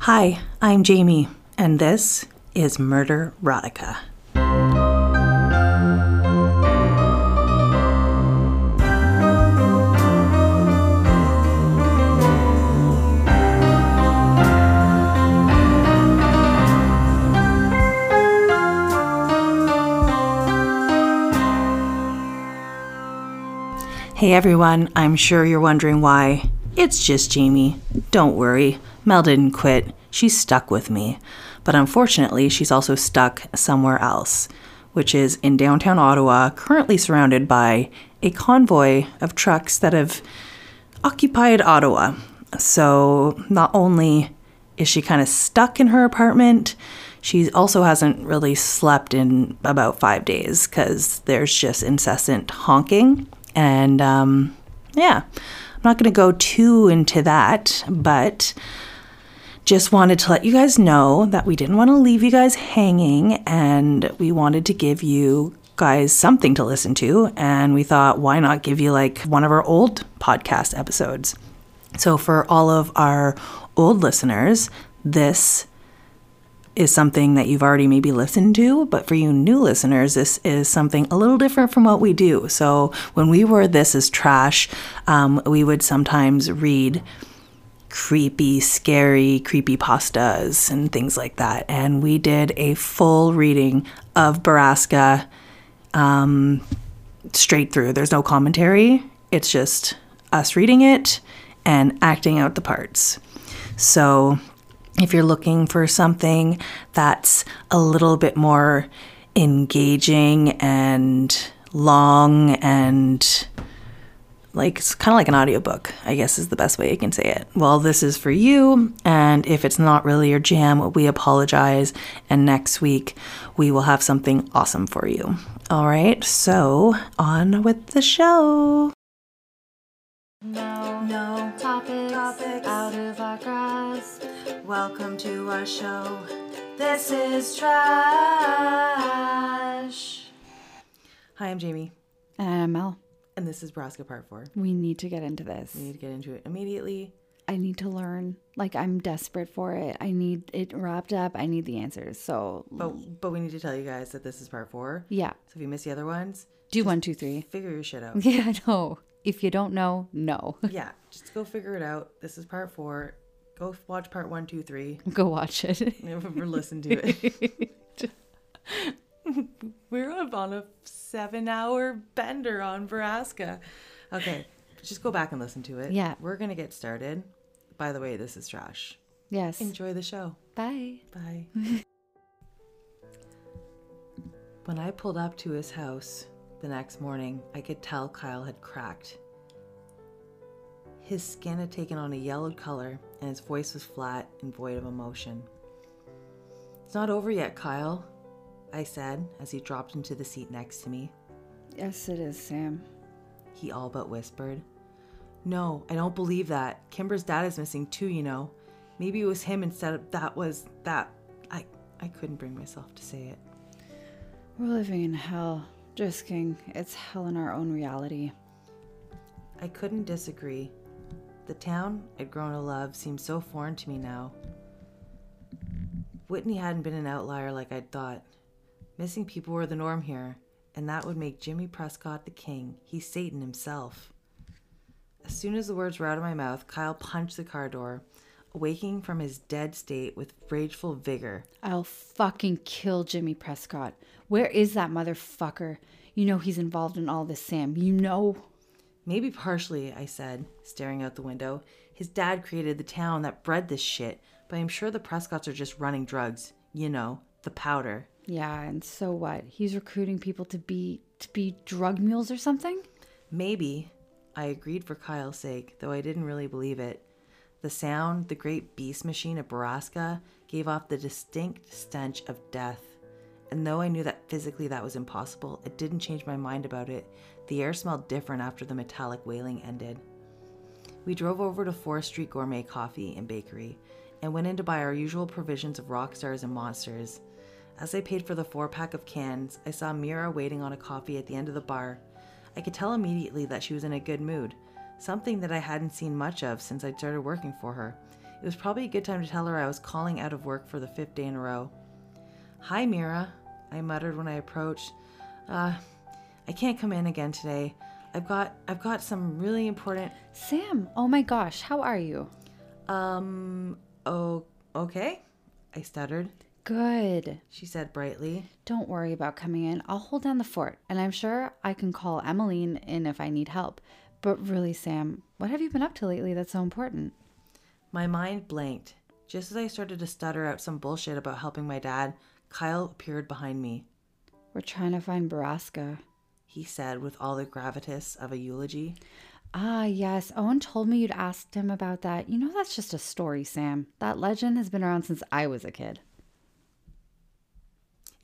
Hi, I'm Jamie, and this is Murder Erotica. Hey everyone, I'm sure you're wondering why. It's just Jamie. Don't worry, Mel didn't quit. She's stuck with me. But unfortunately, she's also stuck somewhere else, which is in downtown Ottawa, currently surrounded by a convoy of trucks that have occupied Ottawa. So not only is she kind of stuck in her apartment, she also hasn't really slept in about five days because there's just incessant honking. And um, yeah, I'm not going to go too into that, but just wanted to let you guys know that we didn't want to leave you guys hanging and we wanted to give you guys something to listen to. And we thought, why not give you like one of our old podcast episodes? So, for all of our old listeners, this is something that you've already maybe listened to, but for you new listeners, this is something a little different from what we do. So, when we were This is Trash, um, we would sometimes read creepy, scary creepy pastas and things like that. And we did a full reading of Borrasca um, straight through. There's no commentary, it's just us reading it and acting out the parts. So, if you're looking for something that's a little bit more engaging and long and like it's kind of like an audiobook i guess is the best way i can say it well this is for you and if it's not really your jam we apologize and next week we will have something awesome for you all right so on with the show No, no topics, Topics. out of our grasp. welcome to our show this is trash hi i'm jamie And I'm Mel. And this is Borrasca part four We need to get into this. we need to get into it immediately I need to learn. Like I'm desperate for it. I need it wrapped up. I need the answers. So but but we need to tell you guys that this is part four yeah, so if you miss the other ones do one, two, three. figure your shit out Yeah, no. If you don't know, no. yeah, just go figure it out. This is part four. Go watch part one, two, three. Go watch it. Never listen to it. We're up on a seven-hour bender on Borrasca. Okay, just go back and listen to it. Yeah. we're gonna get started. By the way, this is trash. yes. Enjoy the show. Bye. Bye. when I pulled up to his house the next morning, I could tell Kyle had cracked. His skin had taken on a yellowed color, and his voice was flat and void of emotion. It's not over yet, Kyle, I said as he dropped into the seat next to me. Yes, it is, Sam. He all but whispered. No, I don't believe that. Kimber's dad is missing too, you know. Maybe it was him instead of that was that. I I couldn't bring myself to say it. We're living in hell. Just kidding. It's hell in our own reality. I couldn't disagree. The town I'd grown to love seemed so foreign to me now. Whitney hadn't been an outlier like I'd thought. Missing people were the norm here, and that would make Jimmy Prescott the king. He's Satan himself. As soon as the words were out of my mouth, Kyle punched the car door, awaking from his dead state with rageful vigor. I'll fucking kill Jimmy Prescott. Where is that motherfucker? You know he's involved in all this, Sam. You know. Maybe partially, I said, staring out the window. His dad created the town that bred this shit, but I'm sure the Prescotts are just running drugs. You know, the powder. Yeah, and so what? He's recruiting people to be to be drug mules or something? Maybe. I agreed for Kyle's sake, though I didn't really believe it. The sound, the great beast machine of Borrasca, gave off the distinct stench of death. And though I knew that physically that was impossible, it didn't change my mind about it. The air smelled different after the metallic wailing ended. We drove over to Forest Street Gourmet Coffee and Bakery and went in to buy our usual provisions of rock stars and monsters. As I paid for the four pack of cans, I saw Mira waiting on a coffee at the end of the bar. I could tell immediately that she was in a good mood, something that I hadn't seen much of since I'd started working for her. It was probably a good time to tell her I was calling out of work for the fifth day in a row. Hi, Mira, I muttered when I approached. Uh, I can't come in again today. I've got I've got some really important Sam, oh my gosh, how are you? um oh okay. I stuttered. Good. She said brightly. Don't worry about coming in. I'll hold down the fort, and I'm sure I can call Emmeline in if I need help. But really, Sam, what have you been up to lately that's so important? My mind blanked. Just as I started to stutter out some bullshit about helping my dad, Kyle appeared behind me. We're trying to find Borrasca. He said with all the gravitas of a eulogy. Ah, yes. Owen told me you'd asked him about that. You know, that's just a story, Sam. That legend has been around since I was a kid.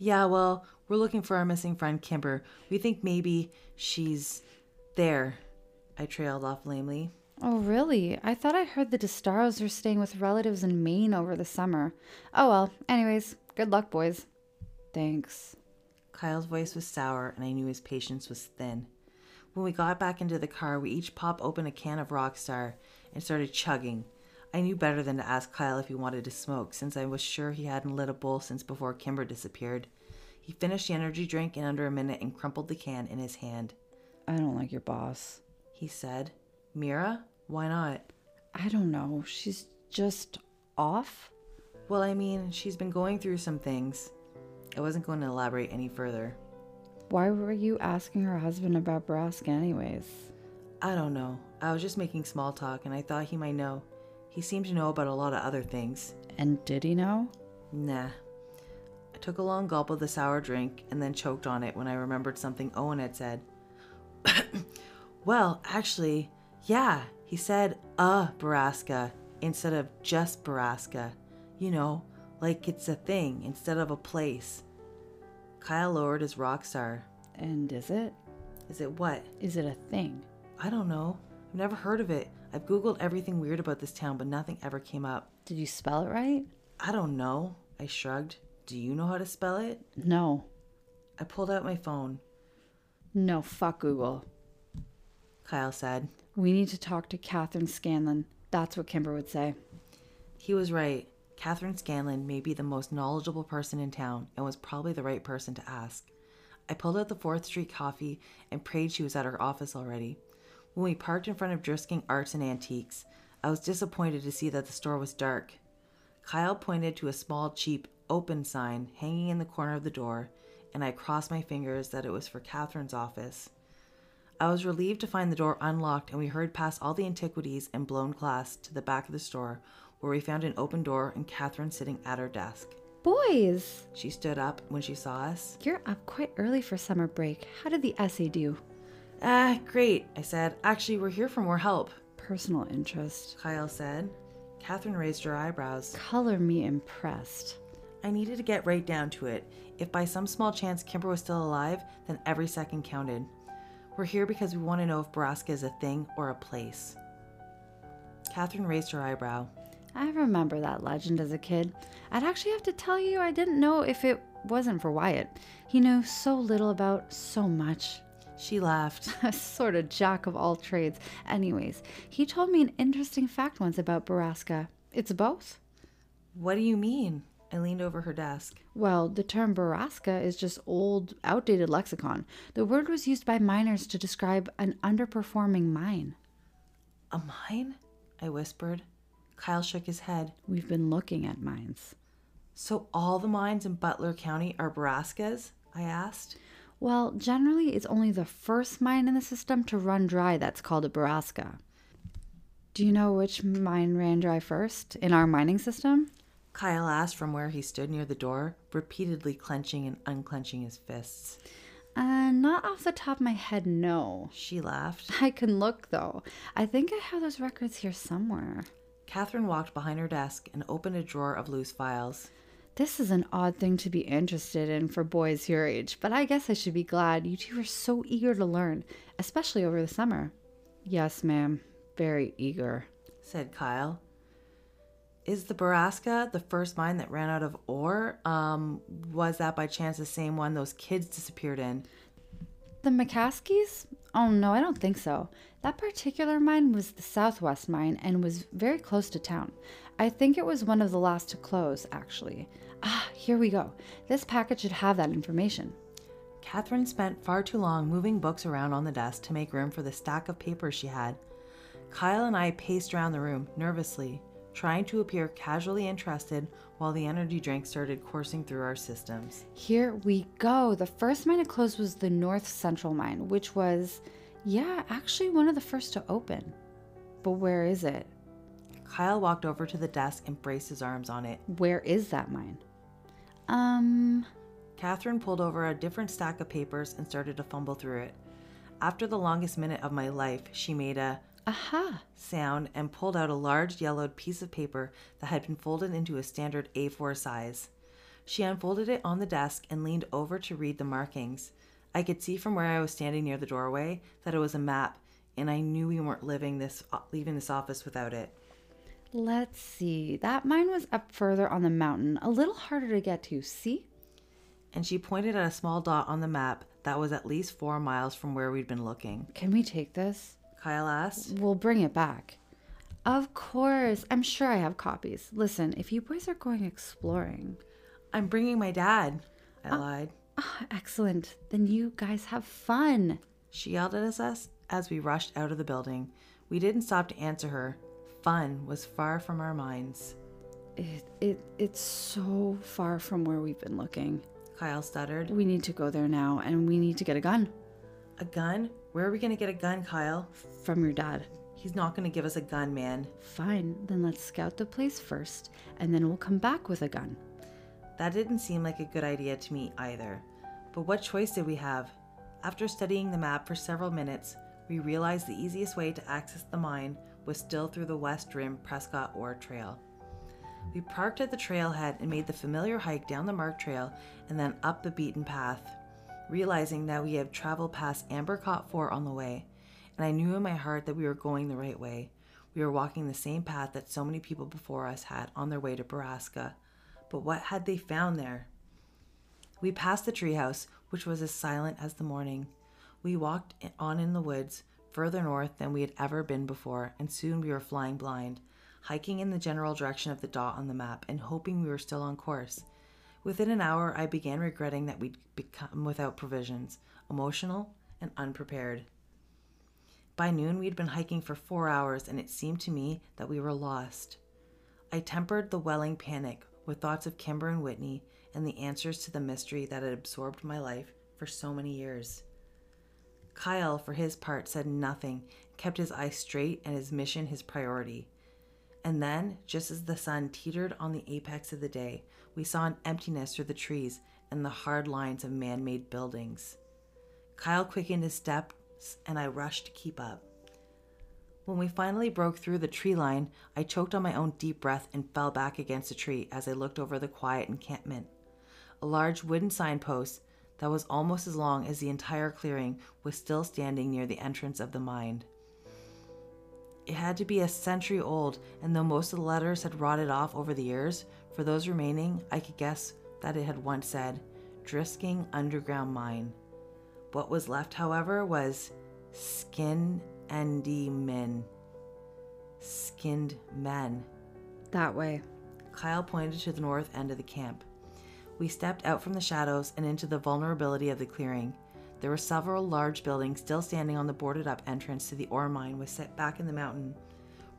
Yeah, well, we're looking for our missing friend Kimber. We think maybe she's there. I trailed off lamely. Oh, really? I thought I heard the DeStaros are staying with relatives in Maine over the summer. Oh, well. Anyways, good luck, boys. Thanks. Kyle's voice was sour, and I knew his patience was thin. When we got back into the car, we each popped open a can of Rockstar and started chugging. I knew better than to ask Kyle if he wanted to smoke, since I was sure he hadn't lit a bowl since before Kimber disappeared. He finished the energy drink in under a minute and crumpled the can in his hand. I don't like your boss. He said, Mira, why not? I don't know. She's just off? Well, I mean, she's been going through some things. I wasn't going to elaborate any further. Why were you asking her husband about Borrasca, anyways? I don't know. I was just making small talk, and I thought he might know. He seemed to know about a lot of other things. And did he know? Nah. I took a long gulp of the sour drink and then choked on it when I remembered something Owen had said. well, actually, yeah, he said a Borrasca instead of just Borrasca. You know, like it's a thing instead of a place. Kyle lowered his Rockstar. And is it? Is it what? Is it a thing? I don't know. I've never heard of it. I've Googled everything weird about this town, but nothing ever came up. Did you spell it right? I don't know. I shrugged. Do you know how to spell it? No. I pulled out my phone. No, fuck Google. Kyle said. We need to talk to Catherine Scanlon. That's what Kimber would say. He was right. Catherine Scanlon may be the most knowledgeable person in town and was probably the right person to ask. I pulled out the 4th Street coffee and prayed she was at her office already. When we parked in front of Drisking Arts and Antiques, I was disappointed to see that the store was dark. Kyle pointed to a small, cheap, open sign hanging in the corner of the door, and I crossed my fingers that it was for Catherine's office. I was relieved to find the door unlocked, and we hurried past all the antiquities and blown glass to the back of the store, where we found an open door and Catherine sitting at her desk. Boys! She stood up when she saw us. You're up quite early for summer break. How did the essay do? Ah, great, I said. Actually, we're here for more help, Personal interest. Kyle said. Catherine raised her eyebrows. Color me impressed. I needed to get right down to it. If by some small chance Kimber was still alive, then every second counted. We're here because we want to know if Borrasca is a thing or a place. Catherine raised her eyebrow. I remember that legend as a kid. I'd actually have to tell you I didn't know if it wasn't for Wyatt. He knew so little about so much. She laughed. A sort of jack of all trades. Anyways, he told me an interesting fact once about Borrasca. It's both. What do you mean? I leaned over her desk. Well, the term Borrasca is just old, outdated lexicon. The word was used by miners to describe an underperforming mine. A mine? I whispered. Kyle shook his head. We've been looking at mines. So all the mines in Butler County are Borrascas? I asked. Well, generally, it's only the first mine in the system to run dry that's called a Borrasca. Do you know which mine ran dry first in our mining system? Kyle asked from where he stood near the door, repeatedly clenching and unclenching his fists. Uh, not off the top of my head, no. She laughed. I can look, though. I think I have those records here somewhere. Catherine walked behind her desk and opened a drawer of loose files. This is an odd thing to be interested in for boys your age, but I guess I should be glad you two are so eager to learn, especially over the summer. Yes, ma'am. Very eager. said Kyle. Is the Borrasca the first mine that ran out of ore? Um, was that by chance the same one those kids disappeared in? The McCaskies? Oh no, I don't think so. That particular mine was the Southwest mine and was very close to town. I think it was one of the last to close, actually. Ah, here we go. This packet should have that information. Catherine spent far too long moving books around on the desk to make room for the stack of papers she had. Kyle and I paced around the room nervously, trying to appear casually interested while the energy drink started coursing through our systems. Here we go. The first mine to close was the North Central mine, which was, yeah, actually one of the first to open. But where is it? Kyle walked over to the desk and braced his arms on it. Where is that mine? Um, Catherine pulled over a different stack of papers and started to fumble through it. After the longest minute of my life, she made a aha. sound and pulled out a large yellowed piece of paper that had been folded into a standard A4 size. She unfolded it on the desk and leaned over to read the markings. I could see from where I was standing near the doorway that it was a map, and I knew we weren't living this leaving this office without it. Let's see. That mine was up further on the mountain, a little harder to get to. See? And she pointed at a small dot on the map that was at least four miles from where we'd been looking. Can we take this? Kyle asked. We'll bring it back. Of course. I'm sure I have copies. Listen, if you boys are going exploring. I'm bringing my dad, I lied. Ah, excellent. Then you guys have fun. She yelled at us as we rushed out of the building. We didn't stop to answer her. Fun was far from our minds. It, it it's so far from where we've been looking. Kyle stuttered. We need to go there now and we need to get a gun A gun? Where are we going to get a gun, Kyle? from your dad. He's not going to give us a gun, man. Fine, then let's scout the place first and then we'll come back with a gun. That didn't seem like a good idea to me either. But what choice did we have? After studying the map for several minutes, we realized the easiest way to access the mine was still through the West Rim Prescott Ore Trail. We parked at the trailhead and made the familiar hike down the marked trail and then up the beaten path, realizing that we had traveled past Ambercott Fort on the way, and I knew in my heart that we were going the right way. We were walking the same path that so many people before us had on their way to Borrasca. But what had they found there? We passed the treehouse, which was as silent as the morning. We walked on in the woods, further north than we had ever been before, and soon we were flying blind, hiking in the general direction of the dot on the map and hoping we were still on course. Within an hour, I began regretting that we'd become without provisions, emotional and unprepared. By noon, we had been hiking for four hours, and it seemed to me that we were lost. I tempered the welling panic with thoughts of Kimber and Whitney and the answers to the mystery that had absorbed my life for so many years. Kyle, for his part, said nothing, kept his eyes straight and his mission his priority. And then, just as the sun teetered on the apex of the day, we saw an emptiness through the trees and the hard lines of man made buildings. Kyle quickened his steps, and I rushed to keep up. When we finally broke through the tree line, I choked on my own deep breath and fell back against a tree as I looked over the quiet encampment. A large wooden signpost that was almost as long as the entire clearing was still standing near the entrance of the mine. It had to be a century old, and though most of the letters had rotted off over the years, for those remaining, I could guess that it had once said, Drisking Underground Mine. What was left, however, was Skin Endi Min. Skinned men. That way. Kyle pointed to the north end of the camp. We stepped out from the shadows and into the vulnerability of the clearing. There were several large buildings still standing on the boarded up entrance to the ore mine was set back in the mountain.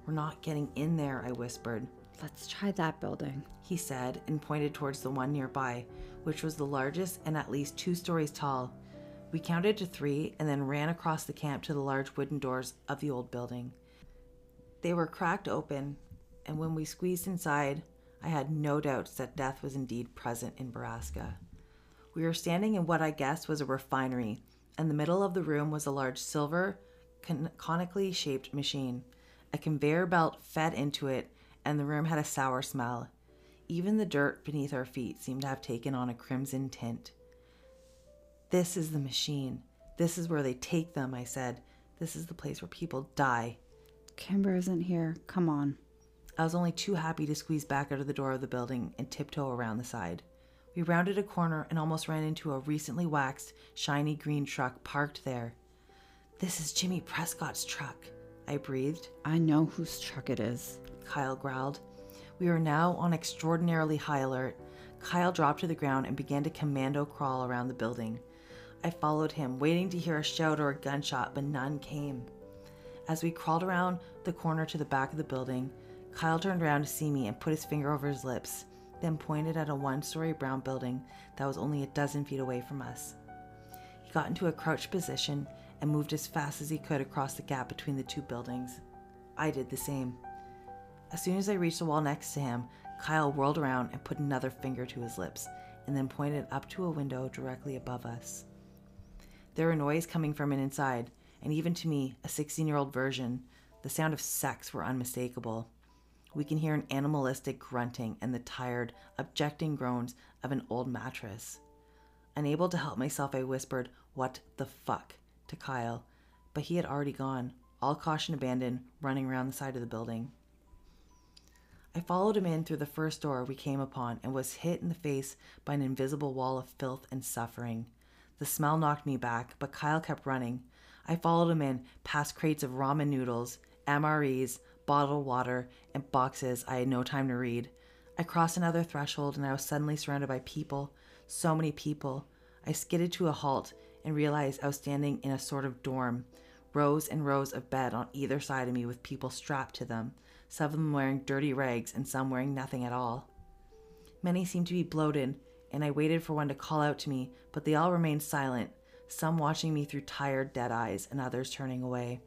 We're not getting in there, I whispered. Let's try that building. He said and pointed towards the one nearby, which was the largest and at least two stories tall. We counted to three and then ran across the camp to the large wooden doors of the old building. They were cracked open, and when we squeezed inside, I had no doubts that death was indeed present in Borrasca. We were standing in what I guessed was a refinery. In the middle of the room was a large silver, con- conically shaped machine. A conveyor belt fed into it, and the room had a sour smell. Even the dirt beneath our feet seemed to have taken on a crimson tint. This is the machine. This is where they take them, I said. This is the place where people die. Kimber isn't here. Come on. I was only too happy to squeeze back out of the door of the building and tiptoe around the side. We rounded a corner and almost ran into a recently waxed, shiny green truck parked there. This is Jimmy Prescott's truck, I breathed. I know whose truck it is. Kyle growled. We were now on extraordinarily high alert. Kyle dropped to the ground and began to commando crawl around the building. I followed him, waiting to hear a shout or a gunshot, but none came. As we crawled around the corner to the back of the building, Kyle turned around to see me and put his finger over his lips, then pointed at a one story brown building that was only a dozen feet away from us. He got into a crouched position and moved as fast as he could across the gap between the two buildings. I did the same. As soon as I reached the wall next to him, Kyle whirled around and put another finger to his lips, and then pointed up to a window directly above us. There were noise coming from it inside, and even to me, a 16 year old version, the sound of sex were unmistakable. We can hear an animalistic grunting and the tired, objecting groans of an old mattress. Unable to help myself, I whispered, What the fuck? to Kyle, but he had already gone, all caution abandoned, running around the side of the building. I followed him in through the first door we came upon and was hit in the face by an invisible wall of filth and suffering. The smell knocked me back, but Kyle kept running. I followed him in, past crates of ramen noodles, MREs, bottled water, and boxes I had no time to read. I crossed another threshold and I was suddenly surrounded by people. So many people. I skidded to a halt and realized I was standing in a sort of dorm. Rows and rows of bed on either side of me with people strapped to them, some of them wearing dirty rags and some wearing nothing at all. Many seemed to be bloated, and I waited for one to call out to me, but they all remained silent, some watching me through tired, dead eyes, and others turning away.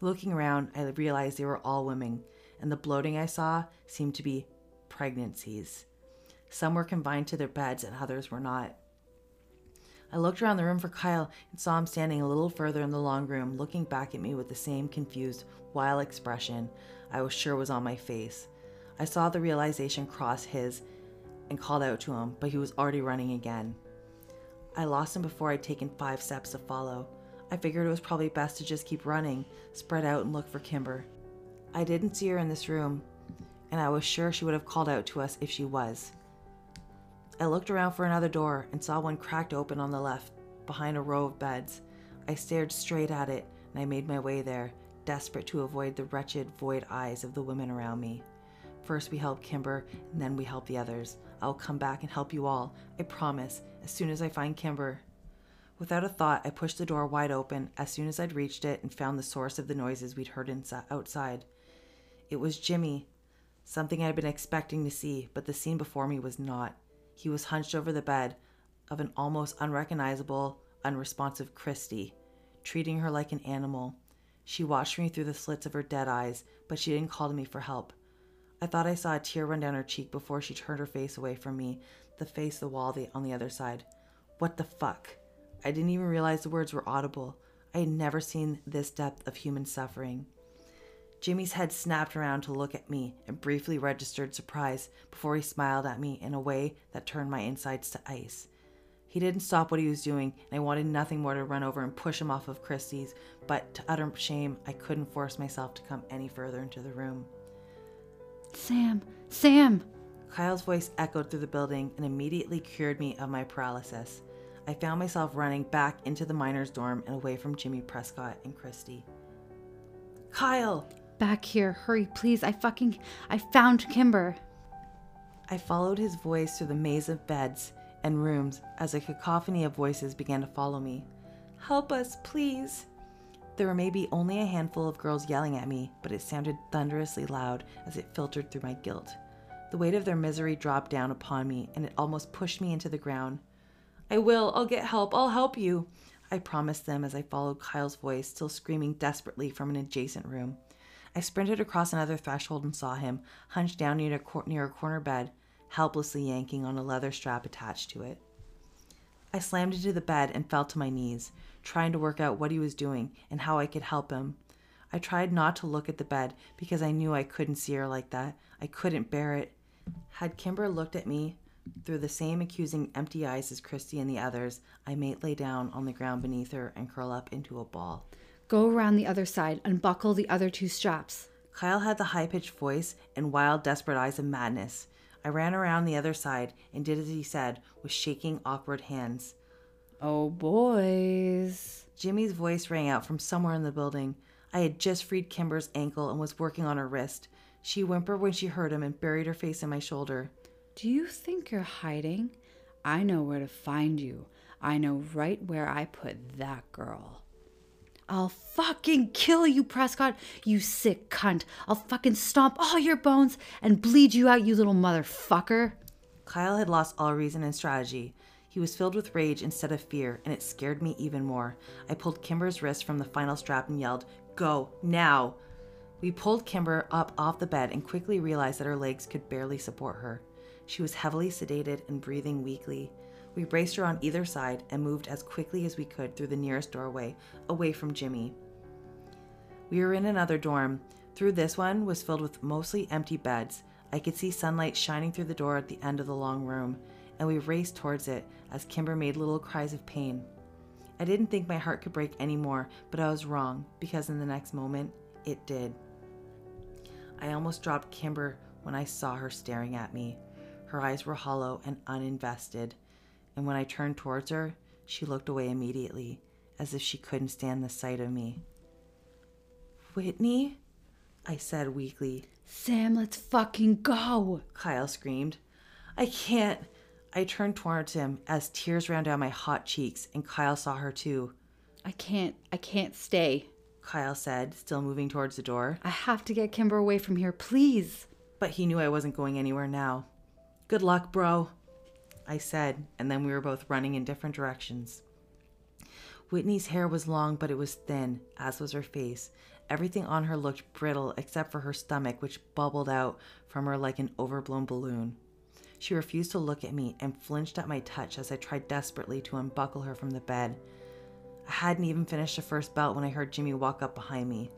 Looking around, I realized they were all women, and the bloating I saw seemed to be pregnancies. Some were confined to their beds, and others were not. I looked around the room for Kyle and saw him standing a little further in the long room, looking back at me with the same confused, wild expression I was sure was on my face. I saw the realization cross his and called out to him, but he was already running again. I lost him before I'd taken five steps to follow. I figured it was probably best to just keep running, spread out, and look for Kimber. I didn't see her in this room, and I was sure she would have called out to us if she was. I looked around for another door and saw one cracked open on the left, behind a row of beds. I stared straight at it, and I made my way there, desperate to avoid the wretched, void eyes of the women around me. First, we help Kimber, and then we help the others. I'll come back and help you all, I promise, as soon as I find Kimber. Without a thought, I pushed the door wide open as soon as I'd reached it and found the source of the noises we'd heard outside. It was Jimmy, something I'd been expecting to see, but the scene before me was not. He was hunched over the bed of an almost unrecognizable, unresponsive Christy, treating her like an animal. She watched me through the slits of her dead eyes, but she didn't call to me for help. I thought I saw a tear run down her cheek before she turned her face away from me, the face the wall the, on the other side. What the fuck? I didn't even realize the words were audible. I had never seen this depth of human suffering. Jimmy's head snapped around to look at me and briefly registered surprise before he smiled at me in a way that turned my insides to ice. He didn't stop what he was doing, and I wanted nothing more to run over and push him off of Christie's, but to utter shame, I couldn't force myself to come any further into the room. Sam! Sam! Kyle's voice echoed through the building and immediately cured me of my paralysis. I found myself running back into the miners' dorm and away from Jimmy Prescott and Christy. Kyle! Back here, hurry, please. I fucking. I found Kimber. I followed his voice through the maze of beds and rooms as a cacophony of voices began to follow me. Help us, please. There were maybe only a handful of girls yelling at me, but it sounded thunderously loud as it filtered through my guilt. The weight of their misery dropped down upon me, and it almost pushed me into the ground. I will, I'll get help, I'll help you, I promised them as I followed Kyle's voice, still screaming desperately from an adjacent room. I sprinted across another threshold and saw him, hunched down near a, cor- near a corner bed, helplessly yanking on a leather strap attached to it. I slammed into the bed and fell to my knees, trying to work out what he was doing and how I could help him. I tried not to look at the bed because I knew I couldn't see her like that. I couldn't bear it. Had Kimber looked at me through the same accusing empty eyes as Christy and the others, I might lay down on the ground beneath her and curl up into a ball. Go around the other side, unbuckle the other two straps. Kyle had the high pitched voice and wild, desperate eyes of madness. I ran around the other side and did as he said with shaking, awkward hands. Oh, boys. Jimmy's voice rang out from somewhere in the building. I had just freed Kimber's ankle and was working on her wrist. She whimpered when she heard him and buried her face in my shoulder. Do you think you're hiding? I know where to find you. I know right where I put that girl. I'll fucking kill you, Prescott, you sick cunt. I'll fucking stomp all your bones and bleed you out, you little motherfucker. Kyle had lost all reason and strategy. He was filled with rage instead of fear, and it scared me even more. I pulled Kimber's wrist from the final strap and yelled, Go, now! We pulled Kimber up off the bed and quickly realized that her legs could barely support her. She was heavily sedated and breathing weakly. We braced her on either side and moved as quickly as we could through the nearest doorway, away from Jimmy. We were in another dorm. Through this one was filled with mostly empty beds. I could see sunlight shining through the door at the end of the long room, and we raced towards it as Kimber made little cries of pain. I didn't think my heart could break anymore, but I was wrong because in the next moment, it did. I almost dropped Kimber when I saw her staring at me. Her eyes were hollow and uninvested, and when I turned towards her, she looked away immediately, as if she couldn't stand the sight of me. Whitney? I said weakly. Sam, let's fucking go. Kyle screamed. I can't. I turned towards him as tears ran down my hot cheeks, and Kyle saw her too. I can't, I can't stay. Kyle said, still moving towards the door. I have to get Kimber away from here, please. But he knew I wasn't going anywhere now. Good luck, bro, I said, and then we were both running in different directions. Whitney's hair was long, but it was thin, as was her face. Everything on her looked brittle except for her stomach, which bubbled out from her like an overblown balloon. She refused to look at me and flinched at my touch as I tried desperately to unbuckle her from the bed. I hadn't even finished the first belt when I heard Jimmy walk up behind me.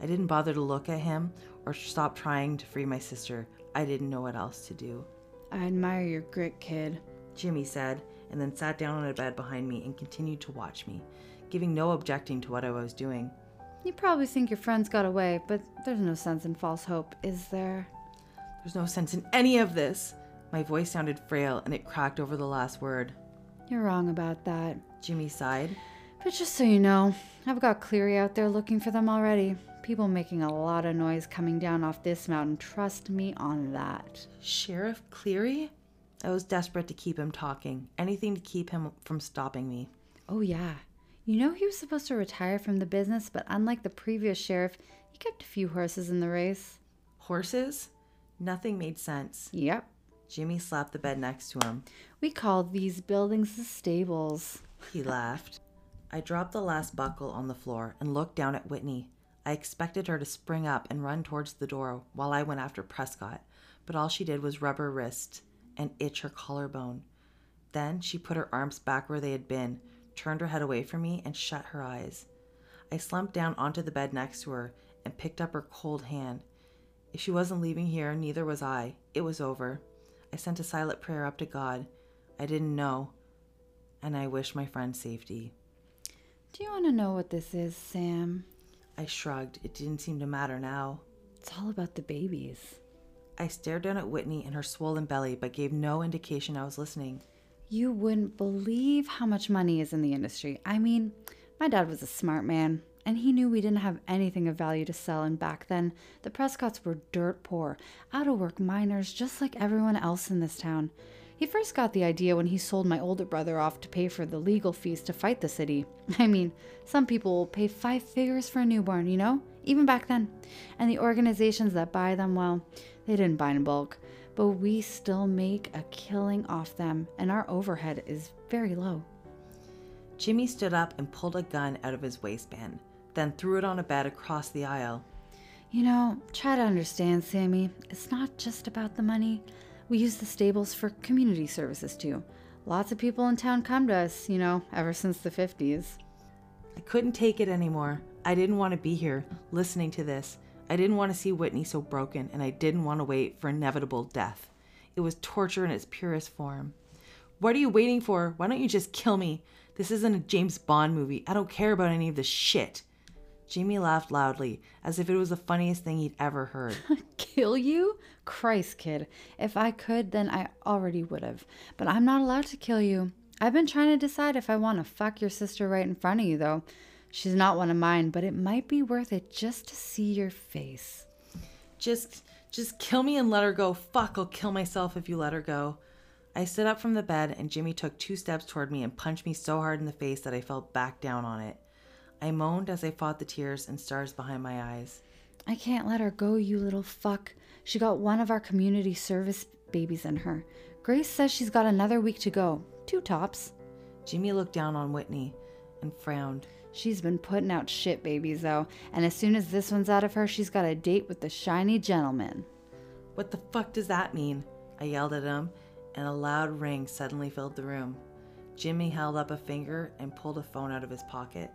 I didn't bother to look at him or stop trying to free my sister. I didn't know what else to do. I admire your grit, kid, Jimmy said, and then sat down on a bed behind me and continued to watch me, giving no objecting to what I was doing. You probably think your friends got away, but there's no sense in false hope, is there? There's no sense in any of this. My voice sounded frail and it cracked over the last word. You're wrong about that. Jimmy sighed. But just so you know, I've got Cleary out there looking for them already. People making a lot of noise coming down off this mountain. Trust me on that. Sheriff Cleary? I was desperate to keep him talking, anything to keep him from stopping me. Oh, yeah. You know, he was supposed to retire from the business, but unlike the previous sheriff, he kept a few horses in the race. Horses? Nothing made sense. Yep. Jimmy slapped the bed next to him. We call these buildings the stables. He laughed. I dropped the last buckle on the floor and looked down at Whitney. I expected her to spring up and run towards the door while I went after Prescott, but all she did was rub her wrist and itch her collarbone. Then she put her arms back where they had been, turned her head away from me, and shut her eyes. I slumped down onto the bed next to her and picked up her cold hand. If she wasn't leaving here, neither was I. It was over. I sent a silent prayer up to God. I didn't know, and I wished my friend safety. Do you want to know what this is, Sam? I shrugged. It didn't seem to matter now. It's all about the babies. I stared down at Whitney and her swollen belly, but gave no indication I was listening. You wouldn't believe how much money is in the industry. I mean, my dad was a smart man, and he knew we didn't have anything of value to sell. And back then, the Prescotts were dirt poor, out of work miners, just like everyone else in this town. He first got the idea when he sold my older brother off to pay for the legal fees to fight the city. I mean, some people will pay five figures for a newborn, you know? Even back then. And the organizations that buy them, well, they didn't buy in bulk. But we still make a killing off them, and our overhead is very low. Jimmy stood up and pulled a gun out of his waistband, then threw it on a bed across the aisle. You know, try to understand, Sammy. It's not just about the money. We use the stables for community services too. Lots of people in town come to us, you know, ever since the 50s. I couldn't take it anymore. I didn't want to be here, listening to this. I didn't want to see Whitney so broken, and I didn't want to wait for inevitable death. It was torture in its purest form. What are you waiting for? Why don't you just kill me? This isn't a James Bond movie. I don't care about any of this shit. Jamie laughed loudly, as if it was the funniest thing he'd ever heard. Kill you? Christ, kid. If I could, then I already would have. But I'm not allowed to kill you. I've been trying to decide if I want to fuck your sister right in front of you, though. She's not one of mine, but it might be worth it just to see your face. Just Just kill me and let her go. Fuck, I'll kill myself if you let her go. I stood up from the bed and Jimmy took two steps toward me and punched me so hard in the face that I fell back down on it. I moaned as I fought the tears and stars behind my eyes. I can't let her go, you little fuck. She got one of our community service babies in her. Grace says she's got another week to go. Two tops. Jimmy looked down on Whitney and frowned. She's been putting out shit babies, though, and as soon as this one's out of her, she's got a date with the shiny gentleman. What the fuck does that mean? I yelled at him and a loud ring suddenly filled the room. Jimmy held up a finger and pulled a phone out of his pocket.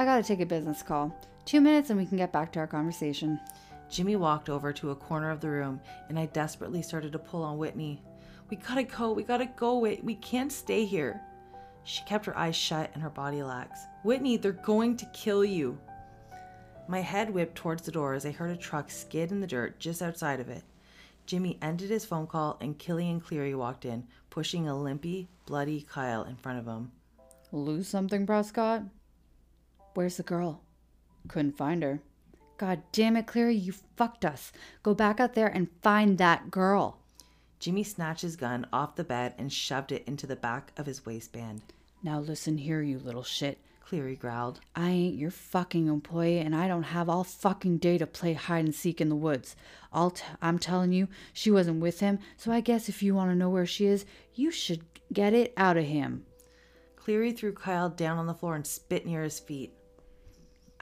I gotta take a business call. Two minutes and we can get back to our conversation. Jimmy walked over to a corner of the room and I desperately started to pull on Whitney. We gotta go, we gotta go, Whit. We can't stay here. She kept her eyes shut and her body lax. Whitney, they're going to kill you. My head whipped towards the door as I heard a truck skid in the dirt just outside of it. Jimmy ended his phone call and Killian Cleary walked in, pushing a limpy, bloody Kyle in front of him. Lose something, Prescott? Where's the girl? Couldn't find her. God damn it, Cleary, you fucked us. Go back out there and find that girl. Jimmy snatched his gun off the bed and shoved it into the back of his waistband. Now listen here, you little shit. Cleary growled. I ain't your fucking employee, and I don't have all fucking day to play hide and seek in the woods. I'll t- I'm telling you, she wasn't with him, so I guess if you want to know where she is, you should get it out of him. Cleary threw Kyle down on the floor and spit near his feet.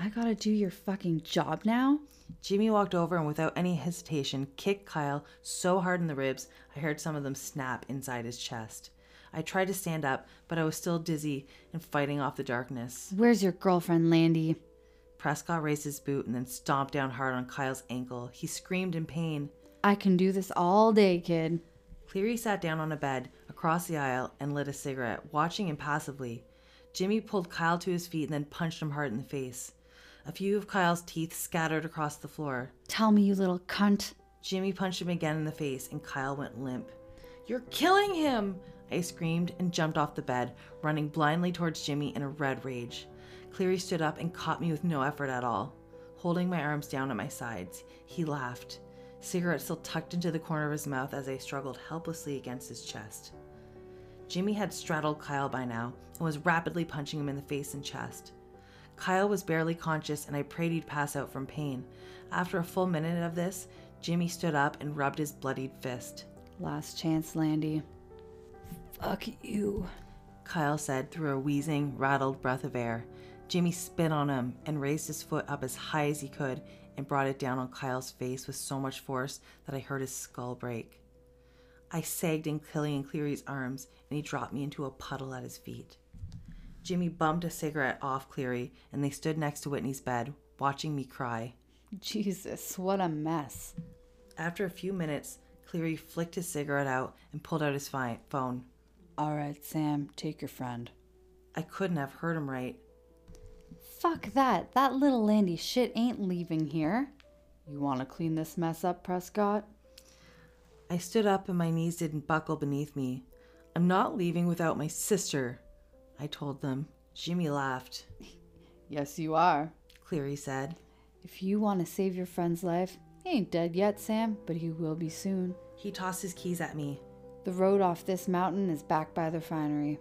I gotta do your fucking job now? Jimmy walked over and without any hesitation kicked Kyle so hard in the ribs I heard some of them snap inside his chest. I tried to stand up, but I was still dizzy and fighting off the darkness. Where's your girlfriend, Landy? Prescott raised his boot and then stomped down hard on Kyle's ankle. He screamed in pain. I can do this all day, kid. Cleary sat down on a bed across the aisle and lit a cigarette, watching impassively. Jimmy pulled Kyle to his feet and then punched him hard in the face. A few of Kyle's teeth scattered across the floor. Tell me, you little cunt. Jimmy punched him again in the face and Kyle went limp. You're killing him! I screamed and jumped off the bed, running blindly towards Jimmy in a red rage. Cleary stood up and caught me with no effort at all. Holding my arms down at my sides, he laughed, cigarette still tucked into the corner of his mouth as I struggled helplessly against his chest. Jimmy had straddled Kyle by now and was rapidly punching him in the face and chest. Kyle was barely conscious, and I prayed he'd pass out from pain. After a full minute of this, Jimmy stood up and rubbed his bloodied fist. Last chance, Landy. Fuck you, Kyle said through a wheezing, rattled breath of air. Jimmy spit on him and raised his foot up as high as he could and brought it down on Kyle's face with so much force that I heard his skull break. I sagged in Killian Cleary's arms and he dropped me into a puddle at his feet. Jimmy bumped a cigarette off Cleary and they stood next to Whitney's bed, watching me cry. Jesus, what a mess. After a few minutes, Cleary flicked his cigarette out and pulled out his fi- phone. All right, Sam, take your friend. I couldn't have heard him right. Fuck that. That little Landy shit ain't leaving here. You want to clean this mess up, Prescott? I stood up and my knees didn't buckle beneath me. I'm not leaving without my sister, I told them. Jimmy laughed. Yes, you are. Cleary said. If you want to save your friend's life, he ain't dead yet, Sam, but he will be soon. He tossed his keys at me. The road off this mountain is back by the refinery.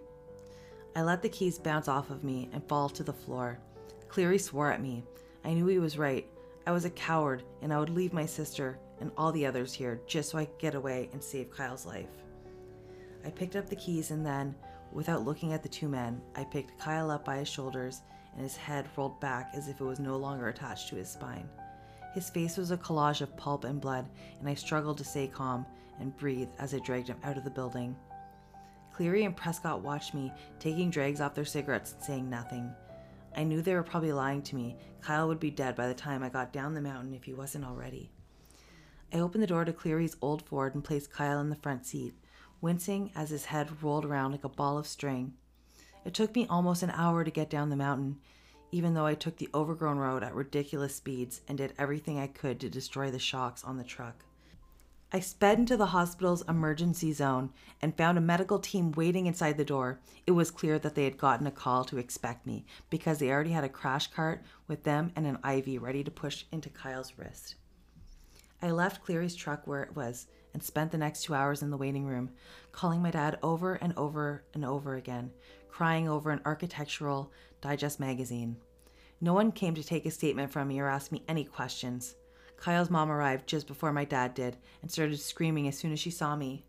I let the keys bounce off of me and fall to the floor. Cleary swore at me. I knew he was right. I was a coward, and I would leave my sister and all the others here just so I could get away and save Kyle's life. I picked up the keys and then, without looking at the two men, I picked Kyle up by his shoulders and his head rolled back as if it was no longer attached to his spine. His face was a collage of pulp and blood, and I struggled to stay calm and breathe as I dragged him out of the building. Cleary and Prescott watched me, taking drags off their cigarettes and saying nothing. I knew they were probably lying to me. Kyle would be dead by the time I got down the mountain if he wasn't already. I opened the door to Cleary's old Ford and placed Kyle in the front seat, wincing as his head rolled around like a ball of string. It took me almost an hour to get down the mountain, even though I took the overgrown road at ridiculous speeds and did everything I could to destroy the shocks on the truck. I sped into the hospital's emergency zone and found a medical team waiting inside the door. It was clear that they had gotten a call to expect me because they already had a crash cart with them and an IV ready to push into Kyle's wrist. I left Cleary's truck where it was and spent the next two hours in the waiting room, calling my dad over and over and over again, crying over an architectural digest magazine. No one came to take a statement from me or ask me any questions. Kyle's mom arrived just before my dad did and started screaming as soon as she saw me.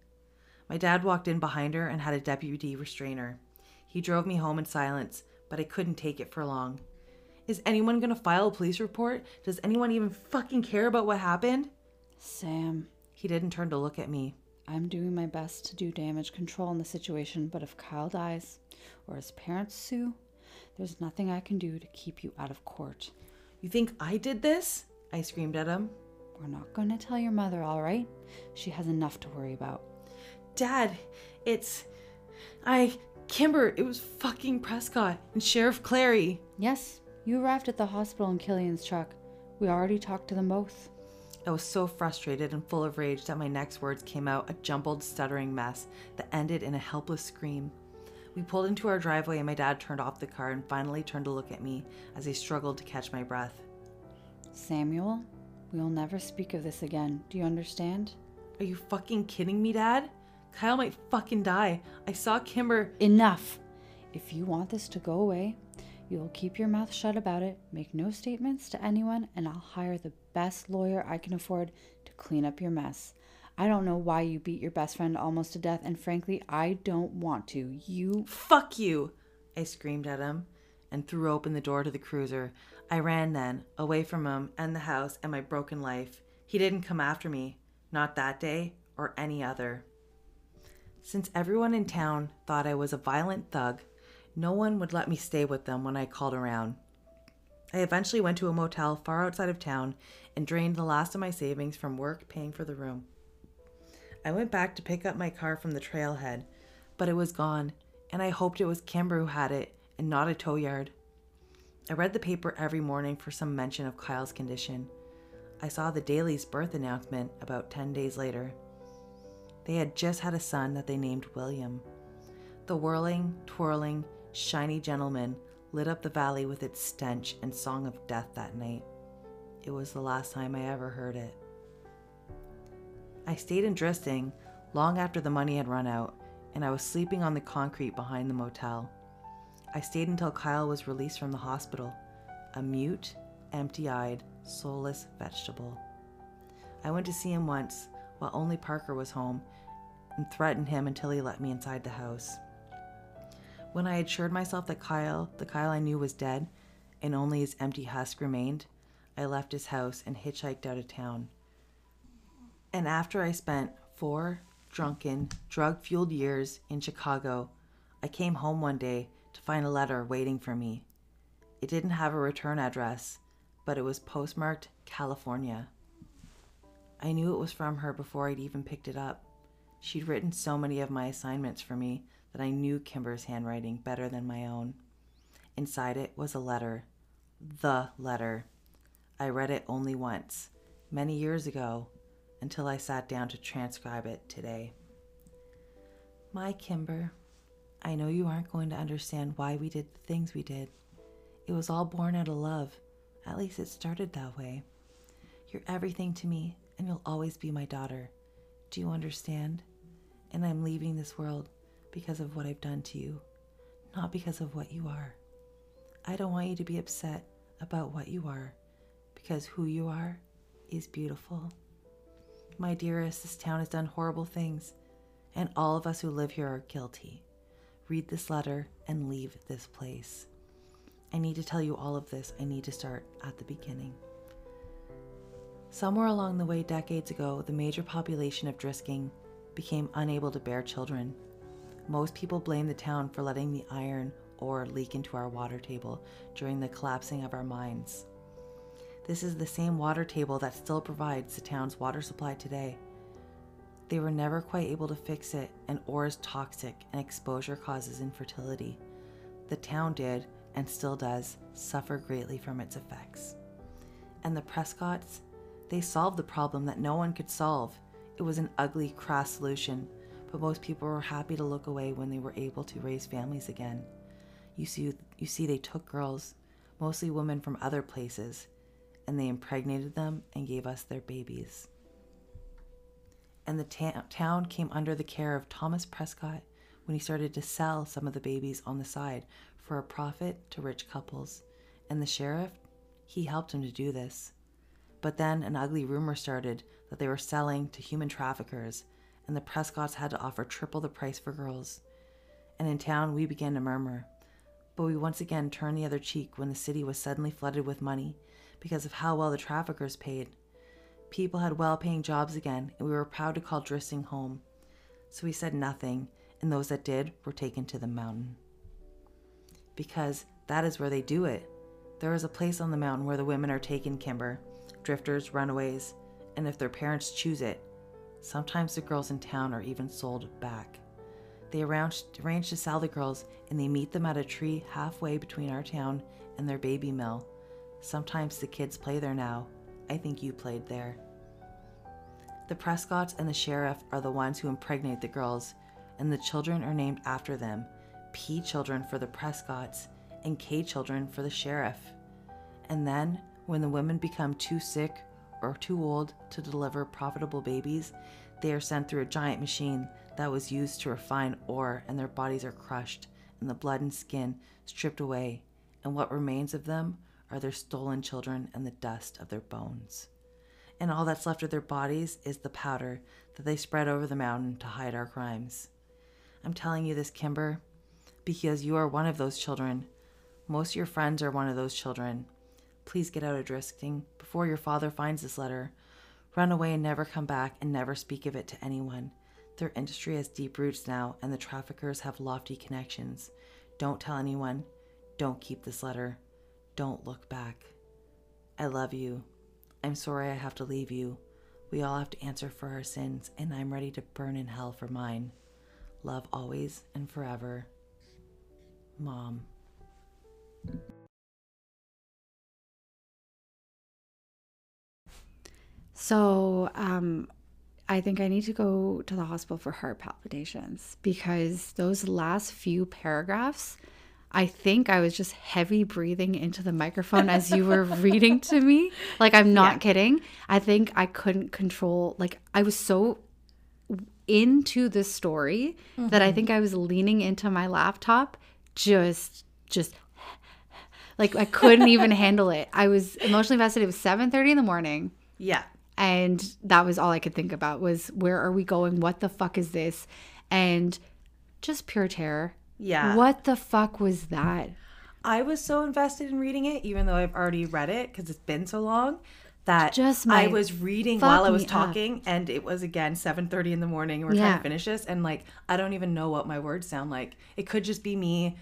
My dad walked in behind her and had a deputy restrain her. He drove me home in silence, but I couldn't take it for long. Is anyone gonna file a police report? Does anyone even fucking care about what happened? Sam, He didn't turn to look at me. I'm doing my best to do damage control in the situation, but if Kyle dies or his parents sue, there's nothing I can do to keep you out of court. You think I did this? I screamed at him. We're not going to tell your mother, all right? She has enough to worry about. Dad, it's. I. Kimber, it was fucking Prescott and Sheriff Clary. Yes, you arrived at the hospital in Killian's truck. We already talked to them both. I was so frustrated and full of rage that my next words came out a jumbled, stuttering mess that ended in a helpless scream. We pulled into our driveway and my dad turned off the car and finally turned to look at me as I struggled to catch my breath. Samuel, we'll never speak of this again. Do you understand? Are you fucking kidding me, Dad? Kyle might fucking die. I saw Kimber. Enough! If you want this to go away, you'll keep your mouth shut about it, make no statements to anyone, and I'll hire the best lawyer I can afford to clean up your mess. I don't know why you beat your best friend almost to death, and frankly, I don't want to. You. Fuck you! I screamed at him and threw open the door to the cruiser. I ran then, away from him and the house and my broken life. He didn't come after me, not that day or any other. Since everyone in town thought I was a violent thug, no one would let me stay with them when I called around. I eventually went to a motel far outside of town and drained the last of my savings from work paying for the room. I went back to pick up my car from the trailhead, but it was gone, and I hoped it was Kimber who had it and not a tow yard. I read the paper every morning for some mention of Kyle's condition. I saw the Daily's birth announcement about 10 days later. They had just had a son that they named William. The whirling, twirling, shiny gentleman lit up the valley with its stench and song of death that night. It was the last time I ever heard it. I stayed in Drisking long after the money had run out, and I was sleeping on the concrete behind the motel. I stayed until Kyle was released from the hospital, a mute, empty eyed, soulless vegetable. I went to see him once while only Parker was home and threatened him until he let me inside the house. When I assured myself that Kyle, the Kyle I knew, was dead and only his empty husk remained, I left his house and hitchhiked out of town. And after I spent four drunken, drug fueled years in Chicago, I came home one day to find a letter waiting for me. It didn't have a return address, but it was postmarked California. I knew it was from her before I'd even picked it up. She'd written so many of my assignments for me that I knew Kimber's handwriting better than my own. Inside it was a letter. The letter. I read it only once, many years ago, until I sat down to transcribe it today. My Kimber, I know you aren't going to understand why we did the things we did. It was all born out of love. At least it started that way. You're everything to me, and you'll always be my daughter. Do you understand? And I'm leaving this world because of what I've done to you, not because of what you are. I don't want you to be upset about what you are, because who you are is beautiful. My dearest, this town has done horrible things, and all of us who live here are guilty. Read this letter and leave this place. I need to tell you all of this. I need to start at the beginning. Somewhere along the way, decades ago, the major population of Drisking became unable to bear children. Most people blame the town for letting the iron ore leak into our water table during the collapsing of our mines. This is the same water table that still provides the town's water supply today. They were never quite able to fix it, and ore is toxic and exposure causes infertility. The town did, and still does, suffer greatly from its effects. And the Prescotts, they solved the problem that no one could solve. It was an ugly, crass solution, but most people were happy to look away when they were able to raise families again. You see, you see, they took girls, mostly women from other places, and they impregnated them and gave us their babies. and the ta- town came under the care of Thomas Prescott when he started to sell some of the babies on the side for a profit to rich couples. And the sheriff, he helped him to do this. But then an ugly rumor started that they were selling to human traffickers, and the Prescotts had to offer triple the price for girls. And in town, we began to murmur. But we once again turned the other cheek when the city was suddenly flooded with money because of how well the traffickers paid. People had well paying jobs again, and we were proud to call Drisking home. So we said nothing, and those that did were taken to the mountain. Because that is where they do it. There is a place on the mountain where the women are taken, Kimber drifters, runaways, and if their parents choose it, sometimes the girls in town are even sold back. They arrange, arrange to sell the girls, and they meet them at a tree halfway between our town and their baby mill. Sometimes the kids play there now. I think you played there. The Prescotts and the sheriff are the ones who impregnate the girls, and the children are named after them P children for the Prescotts and K children for the sheriff. And then, when the women become too sick or too old to deliver profitable babies, they are sent through a giant machine that was used to refine ore, and their bodies are crushed, and the blood and skin stripped away, and what remains of them are their stolen children and the dust of their bones. And all that's left of their bodies is the powder that they spread over the mountain to hide our crimes. I'm telling you this, Kimber, because you are one of those children. Most of your friends are one of those children. Please get out of Drisking before your father finds this letter. Run away and never come back and never speak of it to anyone. Their industry has deep roots now, and the traffickers have lofty connections. Don't tell anyone. Don't keep this letter. Don't look back. I love you. I'm sorry I have to leave you. We all have to answer for our sins, and I'm ready to burn in hell for mine. Love always and forever. Mom. So, um, I think I need to go to the hospital for heart palpitations because those last few paragraphs, I think I was just heavy breathing into the microphone as you were reading to me. Like, I'm not Yeah. kidding. I think I couldn't control, like, I was so into the story that I think I was leaning into my laptop, just, just like I couldn't even handle it. I was emotionally invested. It was 7:30 in the morning Yeah. And that was all I could think about was where are we going? What the fuck is this? And just pure terror. Yeah. What the fuck was that? I was so invested in reading it, even though I've already read it because it's been so long that Just I was reading while I was me up. talking, and it was again seven thirty in the morning. And we're trying to finish this, and like I don't even know what my words sound like. It could just be me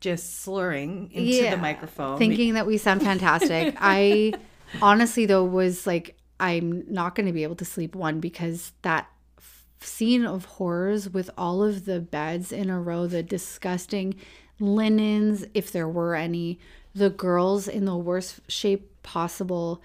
just slurring into the microphone. Thinking that we sound fantastic. I honestly though was like I'm not going to be able to sleep one because that f- scene of horrors with all of the beds in a row, the disgusting linens if there were any, the girls in the worst shape possible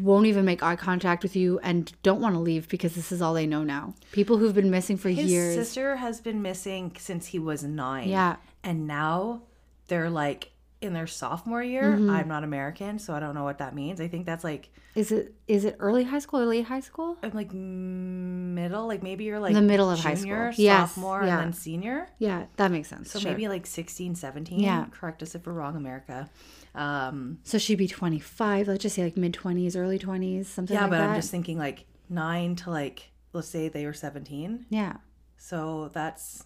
won't even make eye contact with you and don't want to leave because this is all they know now. People who've been missing for His years. His sister has been missing since he was nine. Yeah. and now they're like in their sophomore year. Mm-hmm. I'm not American, so I don't know what that means. I think that's like Is it is it early high school or late high school? I'm like middle, like maybe you're like The middle of high junior, school. Yes, sophomore, yeah. and then senior. Yeah, that makes sense. So sure. maybe like 16, 17. Yeah. Correct us if we're wrong, America. Um, So she'd be 25, let's just say like mid 20s, early 20s, something yeah, like but that. I'm just thinking like nine to like, let's say they were 17. yeah, So that's,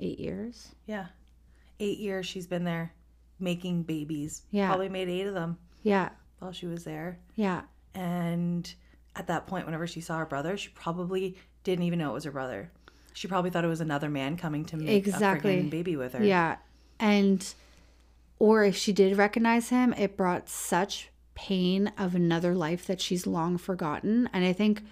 eight years. yeah, eight years she's been there making babies. Yeah. Probably made eight of them Yeah, while she was there. yeah, And at that point, whenever she saw her brother, she probably didn't even know it was her brother. She probably thought it was another man coming to make Exactly. a baby with her. yeah. And, or if she did recognize him, it brought such pain of another life that she's long forgotten. And I think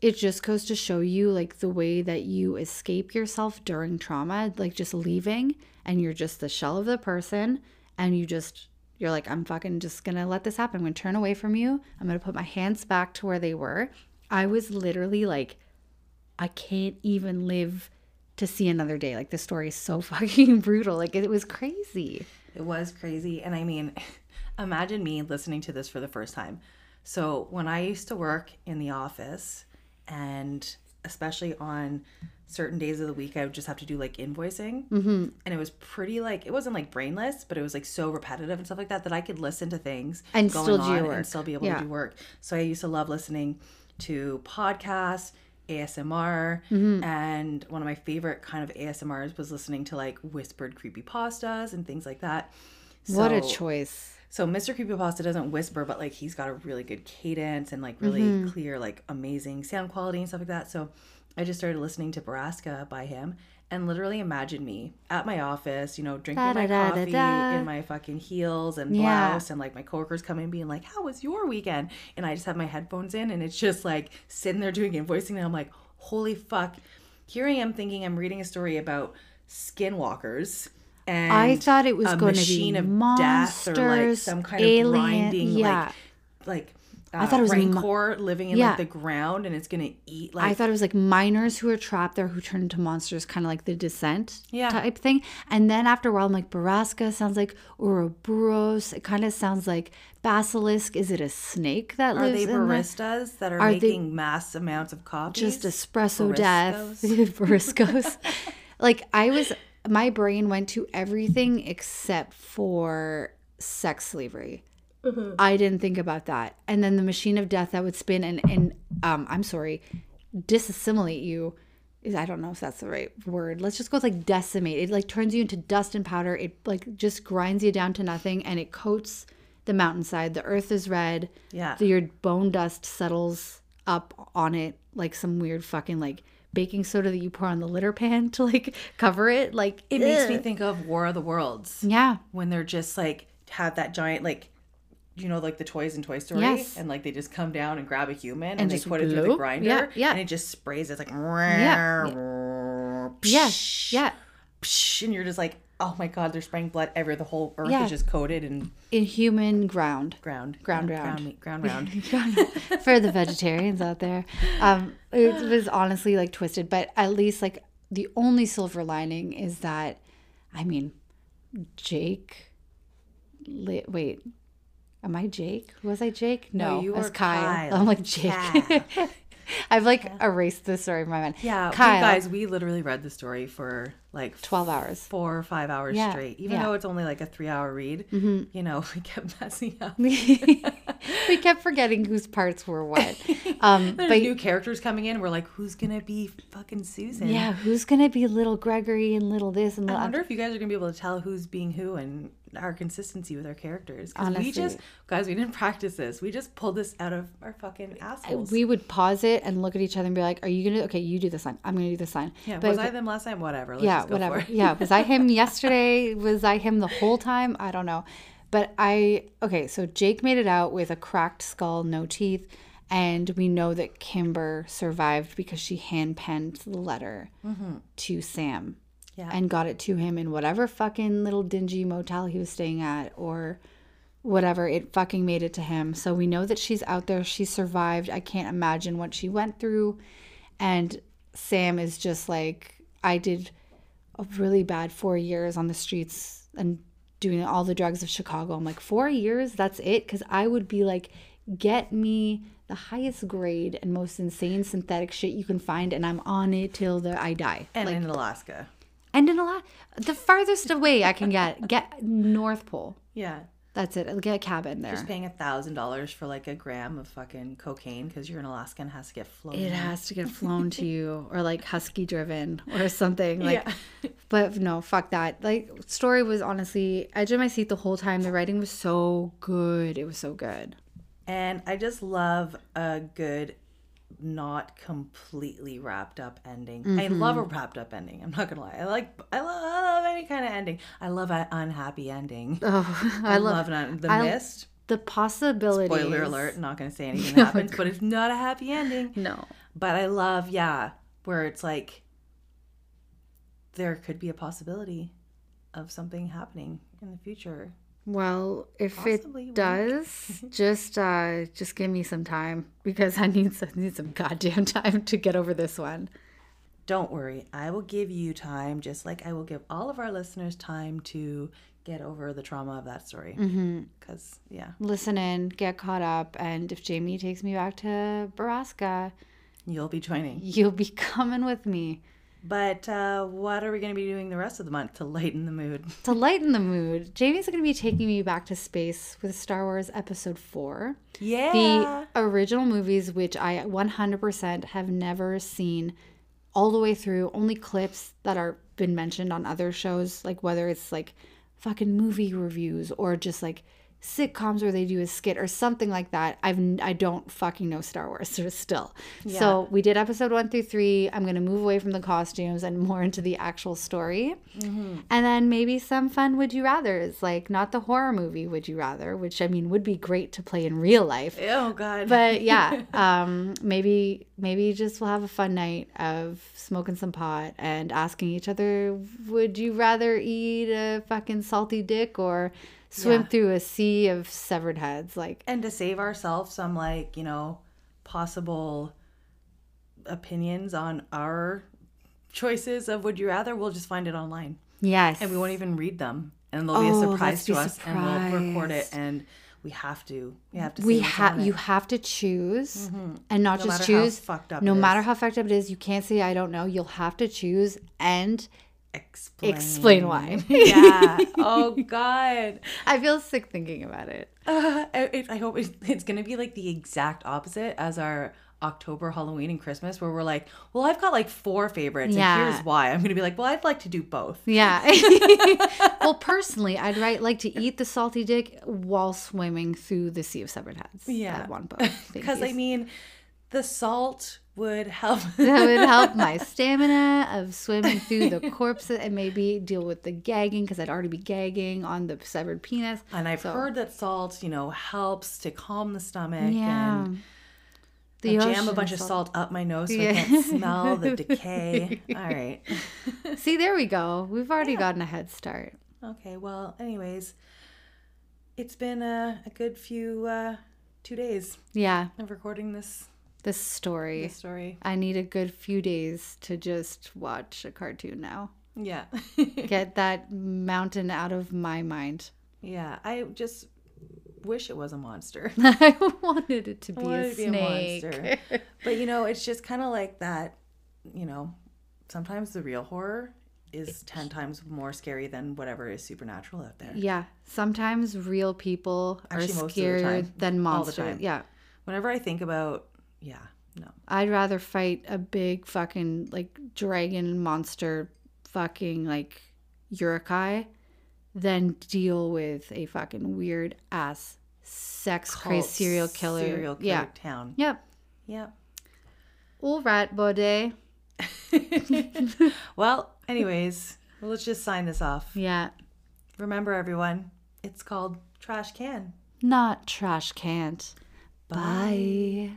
it just goes to show you like the way that you escape yourself during trauma, like just leaving and you're just the shell of the person and you just you're like I'm fucking just to let this happen. I'm to turn away from you. I'm to put my hands back to where they were. I was literally like I can't even live to see another day. Like the story is so fucking brutal. Like it was crazy. It was crazy. And I mean, imagine me listening to this for the first time. So, when I used to work in the office and especially on certain days of the week, I would just have to do like invoicing. Mm-hmm. And it was pretty like, it wasn't like brainless, but it was like so repetitive and stuff like that that I could listen to things And still do work. and still be able Yeah. to do work. So I used to love listening to podcasts, ASMR, Mm-hmm. and one of my favorite kind of ASMRs was listening to like whispered creepy pastas and things like that. what a choice. so Mr. Creepypasta doesn't whisper, but like he's got a really good cadence and like really Mm-hmm. clear, like amazing sound quality and stuff like that. So I just started listening to Borrasca by him and literally imagine me at my office, you know, drinking my Da-da-da-da-da. coffee in my fucking heels and Yeah. blouse and like my coworkers coming in being like, How was your weekend? And I just have my headphones in and it's just like sitting there doing invoicing and I'm like, Holy fuck. Here I am thinking I'm reading a story about skinwalkers. And I thought it was going to be machine of death or like monsters, some kind alien- of grinding yeah. like like uh, I thought it was rancor living in Yeah. like the ground and it's gonna eat like I thought it was like miners who are trapped there who turn into monsters, kind of like the descent Yeah. type thing. And then after a while, I'm like, Borrasca sounds like Ouroboros. It kind of sounds like basilisk. Is it a snake that are lives they in the baristas that are, Are they- making mass amounts of coffee? just espresso death, Bariscos? bariscos. like I was, my brain went to everything except for sex slavery. Mm-hmm. I didn't think about that. And then the machine of death that would spin and and um, I'm sorry, disassimilate you. Is I don't know if that's the right word. Let's just go with like decimate. It like turns you into dust and powder. It like just grinds you down to nothing, and it coats the mountainside. The earth is red. Yeah. So your bone dust settles up on it like some weird fucking like baking soda that you pour on the litter pan to like cover it. Like It makes me think of War of the Worlds Yeah. when they're just like have that giant like you know like the toys in Toy Story Yes. and like they just come down and grab a human and, they just put it through the grinder Yeah, yeah. and it just sprays it's like Yeah, Yes. Yeah. and you're just like oh my god they're spraying blood everywhere the whole earth Yeah. is just coated and in Inhuman ground. ground Ground yeah, round. ground, round for the vegetarians out there. Um, it was honestly like twisted, but at least like the only silver lining is that, I mean, Jake. Li- wait, am I Jake? Was I Jake? No, you I was were Kyle. Kyle. I'm like Jake. Kyle. I've like erased this story from my mind. Yeah, Kyle. you guys, we literally read the story for like 12 hours. four or five hours Yeah, straight. Even yeah. Mm-hmm. though it's only like a three hour read, you know, we kept messing up. we kept forgetting whose parts were what. Um, There's but new characters coming in. We're like, who's gonna be fucking Susan? yeah, who's gonna be little Gregory and little this and Little... I wonder if you guys are gonna be able to tell who's being who and our consistency with our characters. Honestly. we just guys, we didn't practice this. We just pulled this out of our fucking assholes. we would pause it and look at each other and be like, "Are you gonna? Okay, you do this line. I'm gonna do this line." yeah, but was I them last time? Whatever. Let's yeah, whatever. For it. yeah, was I him yesterday? Was I him the whole time? I don't know. But I okay, so Jake made it out with a cracked skull, no teeth, and we know that Kimber survived because she hand penned the letter mm-hmm. to Sam. Yeah. And got it to him in whatever fucking little dingy motel he was staying at or whatever. It fucking made it to him. So we know that she's out there. She survived. I can't imagine what she went through. And Sam is just like, I did a really bad four years on the streets and doing all the drugs of Chicago. I'm like, four years? That's it? Because I would be like, get me the highest grade and most insane synthetic shit you can find, and I'm on it till the I die. And in Alaska. And in a lot, the farthest away I can get, get North Pole. Yeah. That's it. I'll get a cabin there. Just paying a thousand dollars for like a gram of fucking cocaine because you're in Alaska and has to get flown. it has to get flown to you or like husky driven or something like Yeah. but no fuck that like story was honestly edge of my seat the whole time the writing was so good it was so good And I just love a good, not completely wrapped up ending. I love Mm-hmm. a wrapped up ending. I'm not gonna lie. I like, I love, I love any kind of ending. I love an unhappy ending. oh I, love, an un- the I- mist. the possibilities Spoiler alert! Not gonna say anything happens, but it's not a happy ending. no But I love, yeah, where it's like there could be a possibility of something happening in the future. Well if Possibly it does just uh just give me some time because i need some need some goddamn time to get over this one Don't worry, I will give you time, just like I will give all of our listeners time to get over the trauma of that story. Because, yeah, listen in get caught up and if jamie takes me back to Borrasca You'll be joining. You'll be coming with me. But uh, what are we going to be doing the rest of the month to lighten the mood? To lighten the mood, Jamie's going to be taking me back to space with Star Wars Episode 4. Yeah. The original movies, which I 100% have never seen all the way through, only clips that are been mentioned on other shows, like whether it's like fucking movie reviews or just like sitcoms where they do a skit or something like that. I've I don't fucking know Star Wars still. So we did episode one through three. I'm gonna move away from the costumes and more into the actual story, and then maybe some fun would you rather's like not the horror movie would you rather, which I mean would be great to play in real life. oh, God. But yeah, um, maybe maybe just we'll have a fun night of smoking some pot and asking each other, would you rather eat a fucking salty dick or swim Yeah. through a sea of severed heads? Like, and to save ourselves some, like, you know, possible opinions on our choices of would you rather, we'll just find it online. yes, And we won't even read them. And they'll be a Oh, surprise to us and we'll record it. And we have to. We have to we have you have to choose mm-hmm. and not No just choose. fucked up no matter is. how fucked up it is, you can't say I don't know. You'll have to choose and Explain. explain why. yeah. Oh, God. I feel sick thinking about it. Uh, I, I hope it's, it's going to be like the exact opposite as our October, Halloween, and Christmas, where we're like, well, I've got like four favorites, Yeah. and here's why. I'm going to be like, well, I'd like to do both. Yeah. well, personally, I'd right, like to eat the salty dick while swimming through the sea of severed heads. Yeah. Want both. Because I mean, the salt would help. that would help my stamina of swimming through the corpses and maybe deal with the gagging because I'd already be gagging on the severed penis. and I've So- heard that salt, you know, helps to calm the stomach Yeah. and The jam a bunch of salt- salt up my nose so I can't smell the decay. All right. See, there we go. We've already gotten a head start. Okay, well, anyways, it's been a, a good few uh, two days Yeah, of recording this, this story. this story. I need a good few days to just watch a cartoon now. Yeah. Get that mountain out of my mind. yeah, I just wish it was a monster. I wanted it to be, a it to be a monster. but you know, it's just kind of like that, you know, sometimes the real horror is 10 times more scary than whatever is supernatural out there. yeah, sometimes real people Actually, are most of the scarier than All the monsters. time. Yeah, Whenever I think about, yeah, no. I'd rather fight a big fucking like dragon monster, fucking like Uruk-hai, than deal with a fucking weird ass sex crazed serial killer. Serial killer Yeah. town. Yep. Yep. All right, buddy. Well, anyways, let's just sign this off. Yeah. Remember, everyone, it's called Trash Can. Not trash can't. Bye.